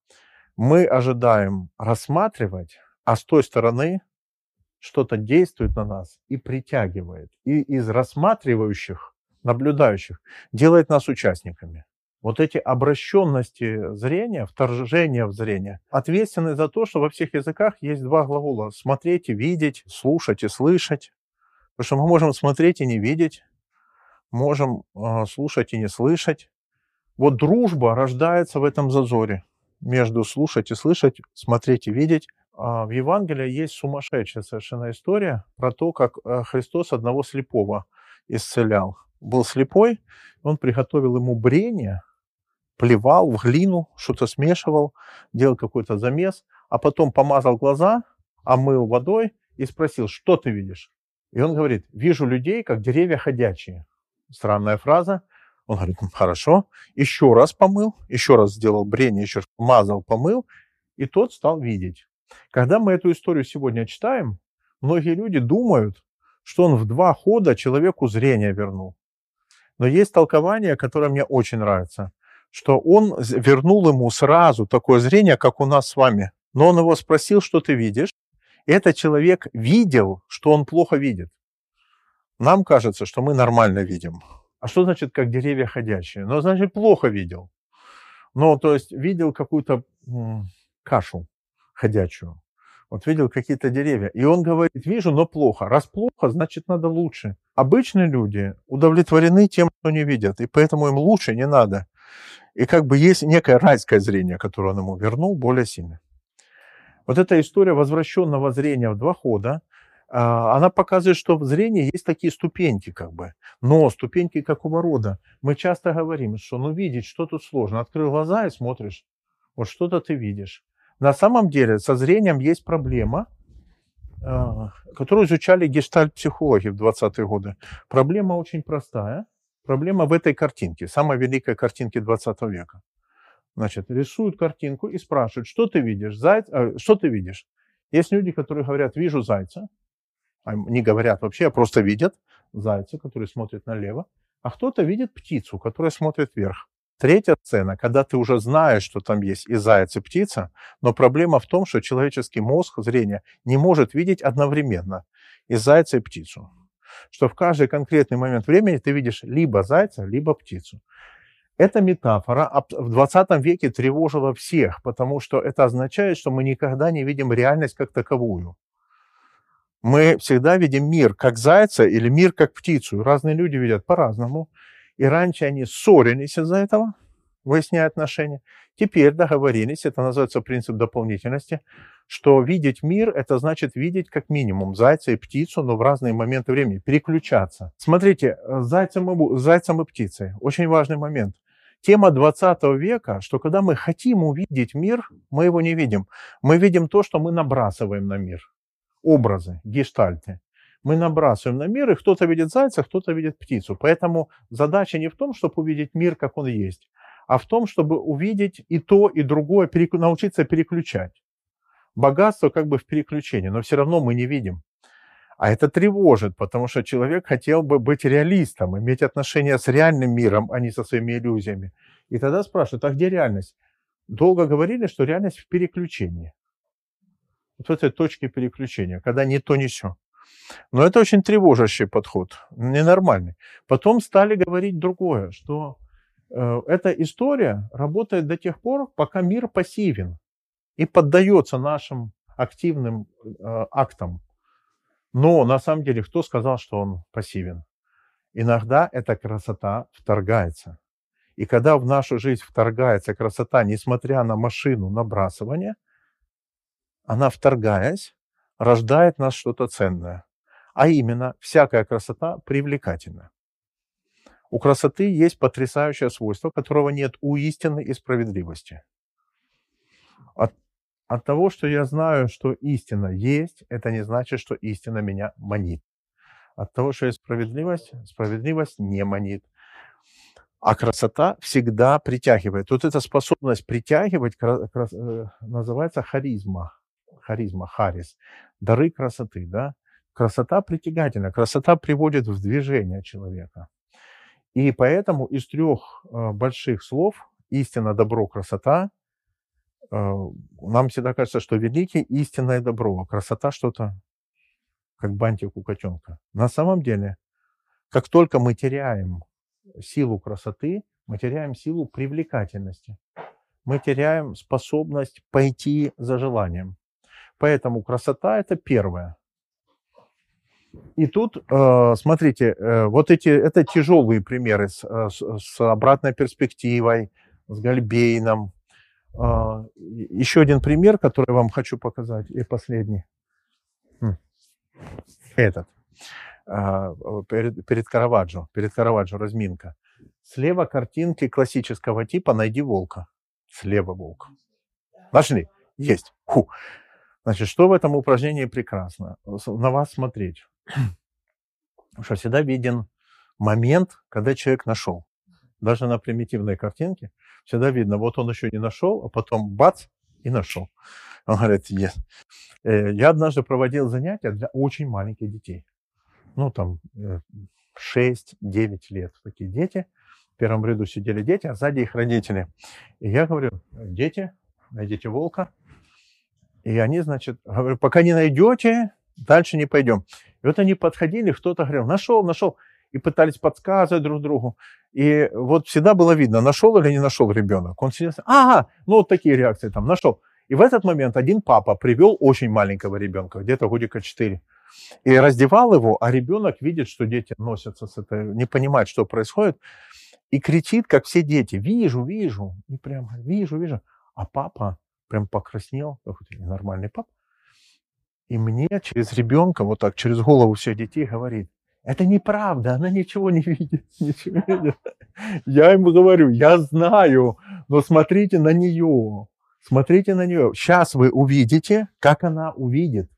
мы ожидаем рассматривать, а с той стороны что-то действует на нас и притягивает. И из рассматривающих, наблюдающих, делает нас участниками. Вот эти обращенности зрения, вторжение в зрение, ответственны за то, что во всех языках есть два глагола. Смотреть и видеть, слушать и слышать. Потому что мы можем смотреть и не видеть, можем э, слушать и не слышать. Вот дружба рождается в этом зазоре между слушать и слышать, смотреть и видеть. А в Евангелии есть сумасшедшая совершенно история про то, как э, Христос одного слепого исцелял. Был слепой, он приготовил ему брение, плевал в глину, что-то смешивал, делал какой-то замес, а потом помазал глаза, омыл водой и спросил, что ты видишь? И он говорит, вижу людей, как деревья ходячие. Странная фраза. Он говорит, хорошо. Еще раз помыл, еще раз сделал брение, еще раз мазал, помыл, и тот стал видеть. Когда мы эту историю сегодня читаем, многие люди думают, что он в два хода человеку зрение вернул. Но есть толкование, которое мне очень нравится что он вернул ему сразу такое зрение, как у нас с вами. Но он его спросил, что ты видишь. Этот человек видел, что он плохо видит. Нам кажется, что мы нормально видим. А что значит, как деревья ходячие? Ну, значит, плохо видел. Ну, то есть видел какую-то кашу ходячую. Вот видел какие-то деревья. И он говорит, вижу, но плохо. Раз плохо, значит, надо лучше. Обычные люди удовлетворены тем, что не видят. И поэтому им лучше не надо. И как бы есть некое райское зрение, которое он ему вернул, более сильное. Вот эта история возвращенного зрения в два хода, а, она показывает, что в зрении есть такие ступеньки как бы. Но ступеньки какого рода? Мы часто говорим, что ну видеть, что тут сложно. Открыл глаза и смотришь, вот что-то ты видишь. На самом деле со зрением есть проблема, а, которую изучали гештальт-психологи в 20-е годы. Проблема очень простая – Проблема в этой картинке, самой великой картинке 20 века. Значит, рисуют картинку и спрашивают, что ты видишь, зайца, э, что ты видишь? Есть люди, которые говорят, вижу зайца, не говорят вообще, а просто видят зайца, который смотрит налево, а кто-то видит птицу, которая смотрит вверх. Третья сцена, когда ты уже знаешь, что там есть и заяц, и птица, но проблема в том, что человеческий мозг, зрение не может видеть одновременно и зайца, и птицу что в каждый конкретный момент времени ты видишь либо зайца, либо птицу. Эта метафора в 20 веке тревожила всех, потому что это означает, что мы никогда не видим реальность как таковую. Мы всегда видим мир как зайца или мир как птицу. Разные люди видят по-разному. И раньше они ссорились из-за этого, выясняя отношения. Теперь договорились, это называется принцип дополнительности, что видеть мир – это значит видеть как минимум зайца и птицу, но в разные моменты времени, переключаться. Смотрите, э, зайцем и, зайцем и птицей – очень важный момент. Тема 20 века, что когда мы хотим увидеть мир, мы его не видим. Мы видим то, что мы набрасываем на мир. Образы, гештальты. Мы набрасываем на мир, и кто-то видит зайца, кто-то видит птицу. Поэтому задача не в том, чтобы увидеть мир, как он есть, а в том, чтобы увидеть и то, и другое, научиться переключать богатство как бы в переключении, но все равно мы не видим. А это тревожит, потому что человек хотел бы быть реалистом, иметь отношения с реальным миром, а не со своими иллюзиями. И тогда спрашивают, а где реальность? Долго говорили, что реальность в переключении. Вот в этой точке переключения, когда не то, не все. Но это очень тревожащий подход, ненормальный. Потом стали говорить другое, что э, эта история работает до тех пор, пока мир пассивен и поддается нашим активным э, актам. Но на самом деле, кто сказал, что он пассивен? Иногда эта красота вторгается. И когда в нашу жизнь вторгается красота, несмотря на машину набрасывания, она, вторгаясь, рождает нас что-то ценное. А именно, всякая красота привлекательна. У красоты есть потрясающее свойство, которого нет у истины и справедливости. От, того, что я знаю, что истина есть, это не значит, что истина меня манит. От того, что есть справедливость, справедливость не манит. А красота всегда притягивает. Вот эта способность притягивать э, называется харизма. Харизма, харис. Дары красоты, да? Красота притягательна. Красота приводит в движение человека. И поэтому из трех э, больших слов истина, добро, красота нам всегда кажется, что великий истинное добро, а красота что-то как бантик у котенка. На самом деле, как только мы теряем силу красоты, мы теряем силу привлекательности. Мы теряем способность пойти за желанием. Поэтому красота – это первое. И тут, э, смотрите, э, вот эти, это тяжелые примеры э, с, с обратной перспективой, с Гальбейном. Еще один пример, который я вам хочу показать, и последний. Хм. Этот. Перед, перед Караваджо, перед Караваджо разминка. Слева картинки классического типа «Найди волка». Слева волк. Нашли? Есть. Фу. Значит, что в этом упражнении прекрасно? На вас смотреть что всегда виден момент, когда человек нашел. Даже на примитивной картинке всегда видно, вот он еще не нашел, а потом бац, и нашел. Он говорит, yes. Э, я однажды проводил занятия для очень маленьких детей. Ну, там, 6-9 э, лет такие дети. В первом ряду сидели дети, а сзади их родители. И я говорю, дети, найдите волка. И они, значит, говорю, пока не найдете, дальше не пойдем. И вот они подходили, кто-то говорил, нашел, нашел, и пытались подсказывать друг другу. И вот всегда было видно, нашел или не нашел ребенок. Он сидел, ага, ну вот такие реакции там, нашел. И в этот момент один папа привел очень маленького ребенка, где-то годика 4, и раздевал его, а ребенок видит, что дети носятся с этой, не понимает, что происходит, и кричит, как все дети, вижу, вижу, и прям вижу, вижу. А папа прям покраснел, какой-то ненормальный папа, и мне через ребенка, вот так, через голову всех детей говорит, это неправда, она ничего не видит, ничего не видит. Я ему говорю, я знаю, но смотрите на нее, смотрите на нее. Сейчас вы увидите, как она увидит.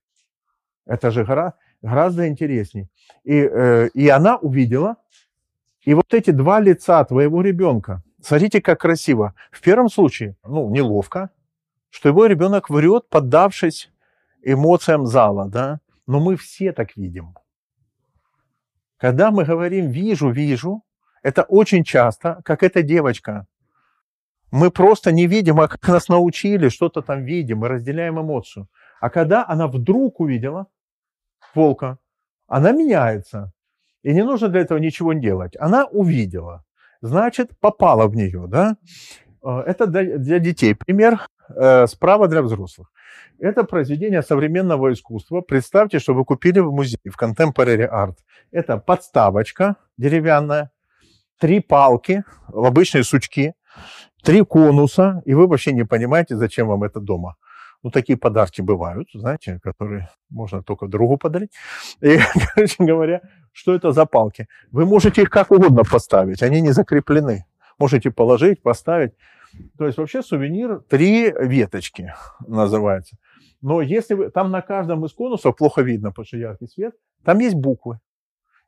Это же гора, гораздо интереснее. И, э, и она увидела, и вот эти два лица твоего ребенка, смотрите, как красиво. В первом случае, ну, неловко, что его ребенок врет, поддавшись эмоциям зала, да, но мы все так видим. Когда мы говорим «вижу, вижу», это очень часто, как эта девочка. Мы просто не видим, а как нас научили, что-то там видим, мы разделяем эмоцию. А когда она вдруг увидела волка, она меняется. И не нужно для этого ничего делать. Она увидела. Значит, попала в нее. Да? Э, это для детей пример, э, справа для взрослых. Это произведение современного искусства. Представьте, что вы купили в музее, в Contemporary Art. Это подставочка деревянная, три палки, обычные сучки, три конуса, и вы вообще не понимаете, зачем вам это дома. Ну, такие подарки бывают, знаете, которые можно только другу подарить. И, короче говоря, что это за палки? Вы можете их как угодно поставить, они не закреплены. Можете положить, поставить. То есть вообще сувенир три веточки называется. Но если вы, там на каждом из конусов плохо видно, потому что яркий свет, там есть буквы.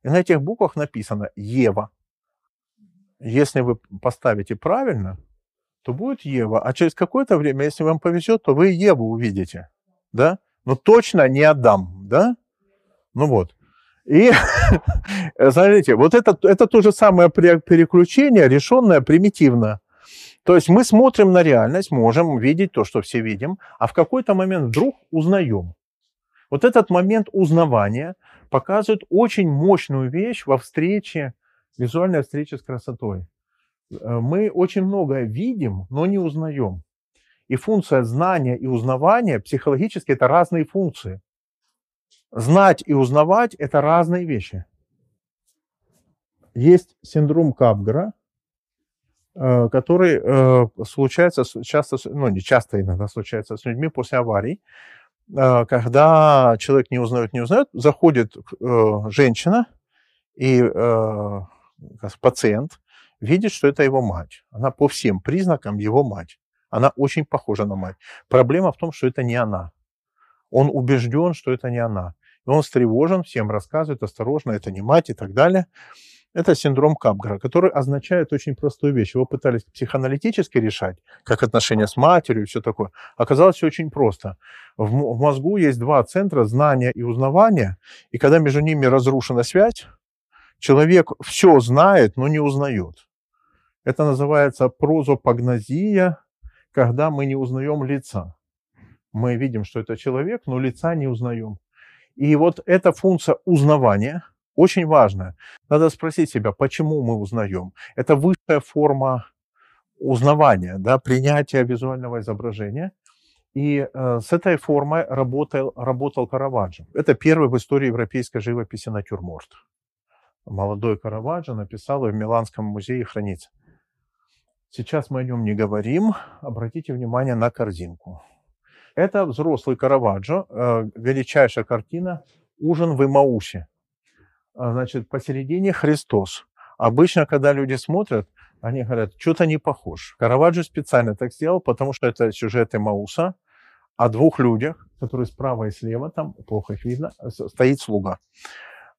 И на этих буквах написано Ева. Если вы поставите правильно, то будет Ева. А через какое-то время, если вам повезет, то вы Еву увидите. Да? Но точно не Адам. Да? Ну вот. И, смотрите, вот это, это то же самое переключение, решенное примитивно. То есть мы смотрим на реальность, можем видеть то, что все видим, а в какой-то момент вдруг узнаем. Вот этот момент узнавания показывает очень мощную вещь во встрече, визуальной встрече с красотой. Э, мы очень многое видим, но не узнаем. И функция знания и узнавания психологически это разные функции. Знать и узнавать это разные вещи. Есть синдром Капгара, э, который э, случается часто, ну не часто иногда случается с людьми после аварий, э, когда человек не узнает, не узнает, заходит женщина и пациент видит, что это его мать. Она по всем признакам его мать. Она очень похожа на мать. Проблема в том, что это не она. Он убежден, что это не она. И он встревожен, всем рассказывает, осторожно, это не мать и так далее. Это синдром Капгара, который означает очень простую вещь. Его пытались психоаналитически решать, как отношения с матерью и все такое. Оказалось все очень просто. В, в мозгу есть два центра знания и узнавания, и когда между ними разрушена связь, человек все знает, но не узнает. Это называется прозопагнозия, когда мы не узнаем лица. Мы видим, что это человек, но лица не узнаем. И вот эта функция узнавания очень важная. Надо спросить себя, почему мы узнаем. Это высшая форма узнавания, да, принятия визуального изображения. И э, с этой формой работал, работал Караваджо. Это первый в истории европейской живописи натюрморт. Молодой Караваджо написал и в Миланском музее хранится. Сейчас мы о нем не говорим. Обратите внимание на корзинку. Это взрослый Караваджо, э, величайшая картина «Ужин в Имаусе». А, значит, посередине Христос. Обычно, когда люди смотрят, они говорят, что-то не похож. Караваджо специально так сделал, потому что это сюжет Имауса о двух людях, которые справа и слева, там плохо их видно, стоит слуга.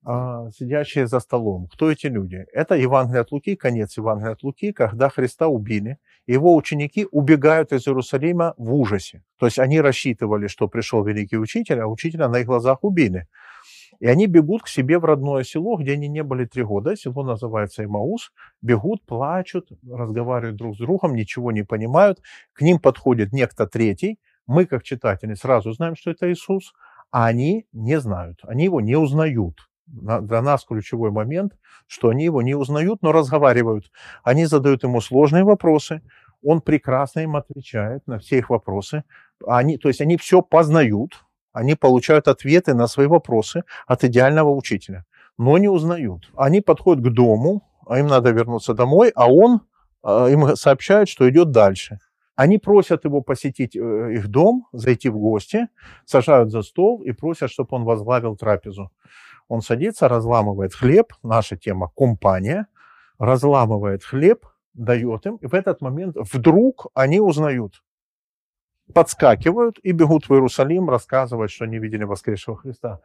А, сидящие за столом. Кто эти люди? Это Евангелие от Луки, конец Евангелия от Луки, когда Христа убили. Его ученики убегают из Иерусалима в ужасе. То есть они рассчитывали, что пришел великий учитель, а учителя на их глазах убили. И они бегут к себе в родное село, где они не были три года. Село называется Имаус. Бегут, плачут, разговаривают друг с другом, ничего не понимают. К ним подходит некто третий. Мы, как читатели, сразу знаем, что это Иисус, а они не знают, они его не узнают для нас ключевой момент, что они его не узнают, но разговаривают. Они задают ему сложные вопросы, он прекрасно им отвечает на все их вопросы. Они, то есть они все познают, они получают ответы на свои вопросы от идеального учителя, но не узнают. Они подходят к дому, а им надо вернуться домой, а он а, им сообщает, что идет дальше. Они просят его посетить э, их дом, зайти в гости, сажают за стол и просят, чтобы он возглавил трапезу. Он садится, разламывает хлеб, наша тема компания, разламывает хлеб, дает им, и в этот момент вдруг они узнают, подскакивают и бегут в Иерусалим рассказывать, что они видели воскресшего Христа.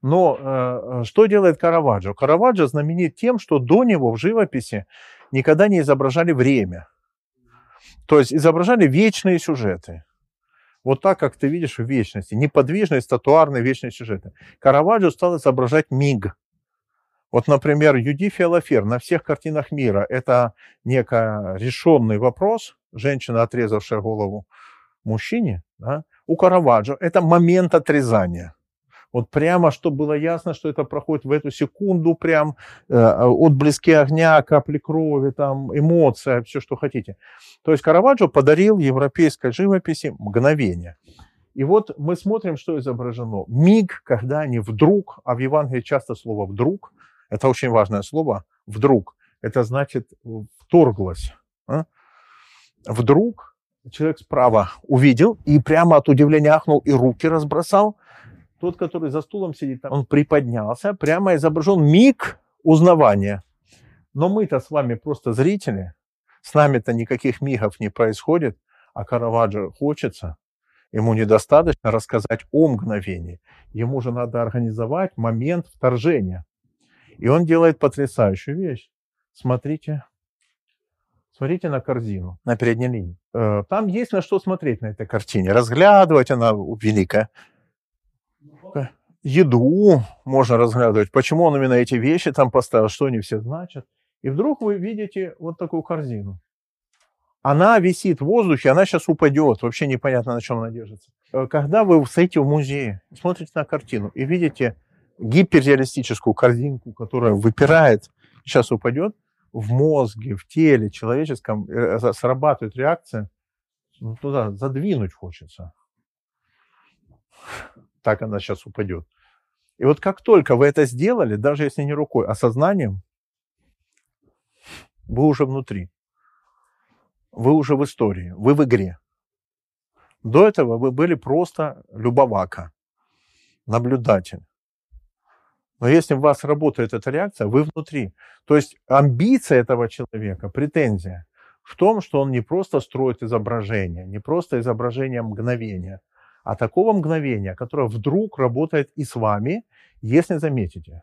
Но э, что делает Караваджо? Караваджо знаменит тем, что до него в живописи никогда не изображали время. То есть изображали вечные сюжеты. Вот так, как ты видишь в вечности. Неподвижные, статуарные вечные сюжеты. Караваджо стал изображать миг. Вот, например, Юдифия Лафер на всех картинах мира – это некий решенный вопрос, женщина, отрезавшая голову мужчине. Да? У Караваджо это момент отрезания. Вот прямо, чтобы было ясно, что это проходит в эту секунду, прям э, отблески огня, капли крови, там, эмоция, все, что хотите. То есть Караваджо подарил европейской живописи мгновение. И вот мы смотрим, что изображено. Миг, когда они вдруг, а в Евангелии часто слово «вдруг», это очень важное слово, «вдруг», это значит «вторглось». А? Вдруг человек справа увидел и прямо от удивления ахнул и руки разбросал, тот, который за стулом сидит, он приподнялся, прямо изображен миг узнавания. Но мы-то с вами просто зрители, с нами-то никаких мигов не происходит, а Караваджо хочется, ему недостаточно рассказать о мгновении, ему же надо организовать момент вторжения. И он делает потрясающую вещь. Смотрите, смотрите на корзину на передней линии. Э, там есть на что смотреть на этой картине. Разглядывать она великая еду можно разглядывать, почему он именно эти вещи там поставил, что они все значат. И вдруг вы видите вот такую корзину. Она висит в воздухе, она сейчас упадет, вообще непонятно, на чем она держится. Э, когда вы стоите в музее, смотрите на картину и видите гиперреалистическую корзинку, которая выпирает, сейчас упадет, в мозге, в теле человеческом э, срабатывает реакция, ну, туда задвинуть хочется так она сейчас упадет. И вот как только вы это сделали, даже если не рукой, а сознанием, вы уже внутри. вы уже в истории, вы в игре. До этого вы были просто любовака, наблюдатель. Но если у вас работает эта реакция, вы внутри. То есть амбиция этого человека, претензия в том, что он не просто строит изображение, не просто изображение мгновения, а такого мгновения, которое вдруг работает и с вами, если заметите.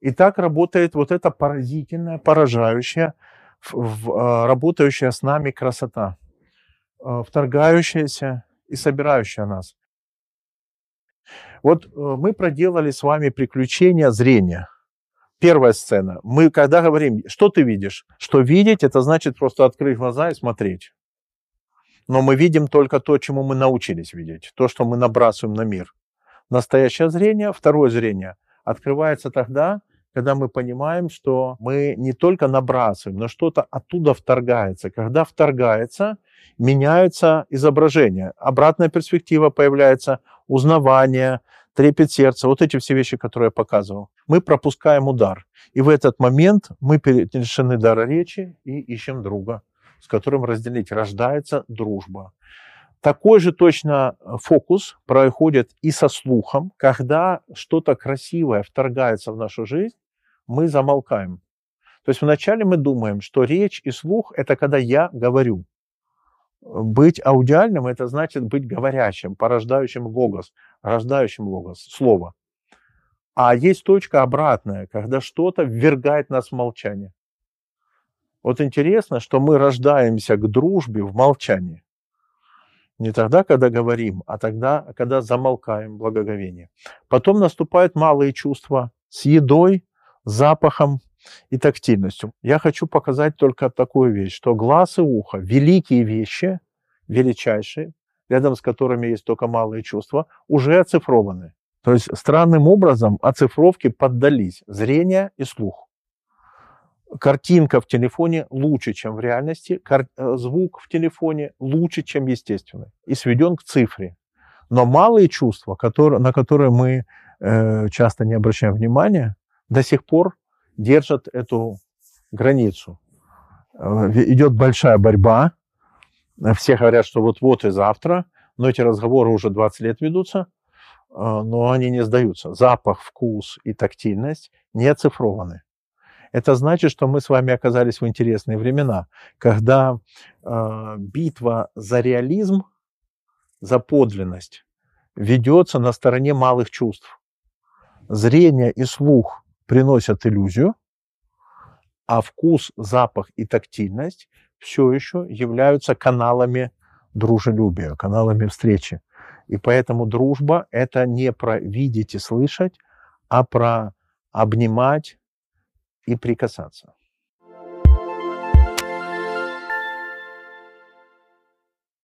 И так работает вот эта поразительная, поражающая, а, работающая с нами красота, а, вторгающаяся и собирающая нас. Вот э, мы проделали с вами приключения зрения. Первая сцена. Мы когда говорим, что ты видишь? Что видеть, это значит просто открыть глаза и смотреть. Но мы видим только то, чему мы научились видеть, то, что мы набрасываем на мир. Настоящее зрение, второе зрение, открывается тогда, когда мы понимаем, что мы не только набрасываем, но что-то оттуда вторгается. Когда вторгается, меняется изображение. Обратная перспектива появляется, узнавание, трепет сердца, вот эти все вещи, которые я показывал. Мы пропускаем удар. И в этот момент мы лишены дара речи и ищем друга, с которым разделить. Рождается дружба. Такой же точно фокус происходит и со слухом, когда что-то красивое вторгается в нашу жизнь, мы замолкаем. То есть вначале мы думаем, что речь и слух – это когда я говорю. Быть аудиальным – это значит быть говорящим, порождающим логос, рождающим логос, слово. А есть точка обратная, когда что-то ввергает нас в молчание. Вот интересно, что мы рождаемся к дружбе в молчании. Не тогда, когда говорим, а тогда, когда замолкаем благоговение. Потом наступают малые чувства с едой, запахом и тактильностью. Я хочу показать только такую вещь, что глаз и ухо – великие вещи, величайшие, рядом с которыми есть только малые чувства, уже оцифрованы. То есть странным образом оцифровки поддались зрение и слух. Картинка в телефоне лучше, чем в реальности, э, звук в телефоне лучше, чем естественный, и сведен к цифре. Но малые чувства, которые, на которые мы э, часто не обращаем внимания, до сих пор держат эту границу. Э, идет большая борьба. Все говорят, что вот-вот и завтра, но эти разговоры уже 20 лет ведутся, э, но они не сдаются. Запах, вкус и тактильность не оцифрованы. Это значит, что мы с вами оказались в интересные времена, когда э, битва за реализм, за подлинность ведется на стороне малых чувств. Зрение и слух приносят иллюзию, а вкус, запах и тактильность все еще являются каналами дружелюбия, каналами встречи. И поэтому дружба – это не про видеть и слышать, а про обнимать и прикасаться.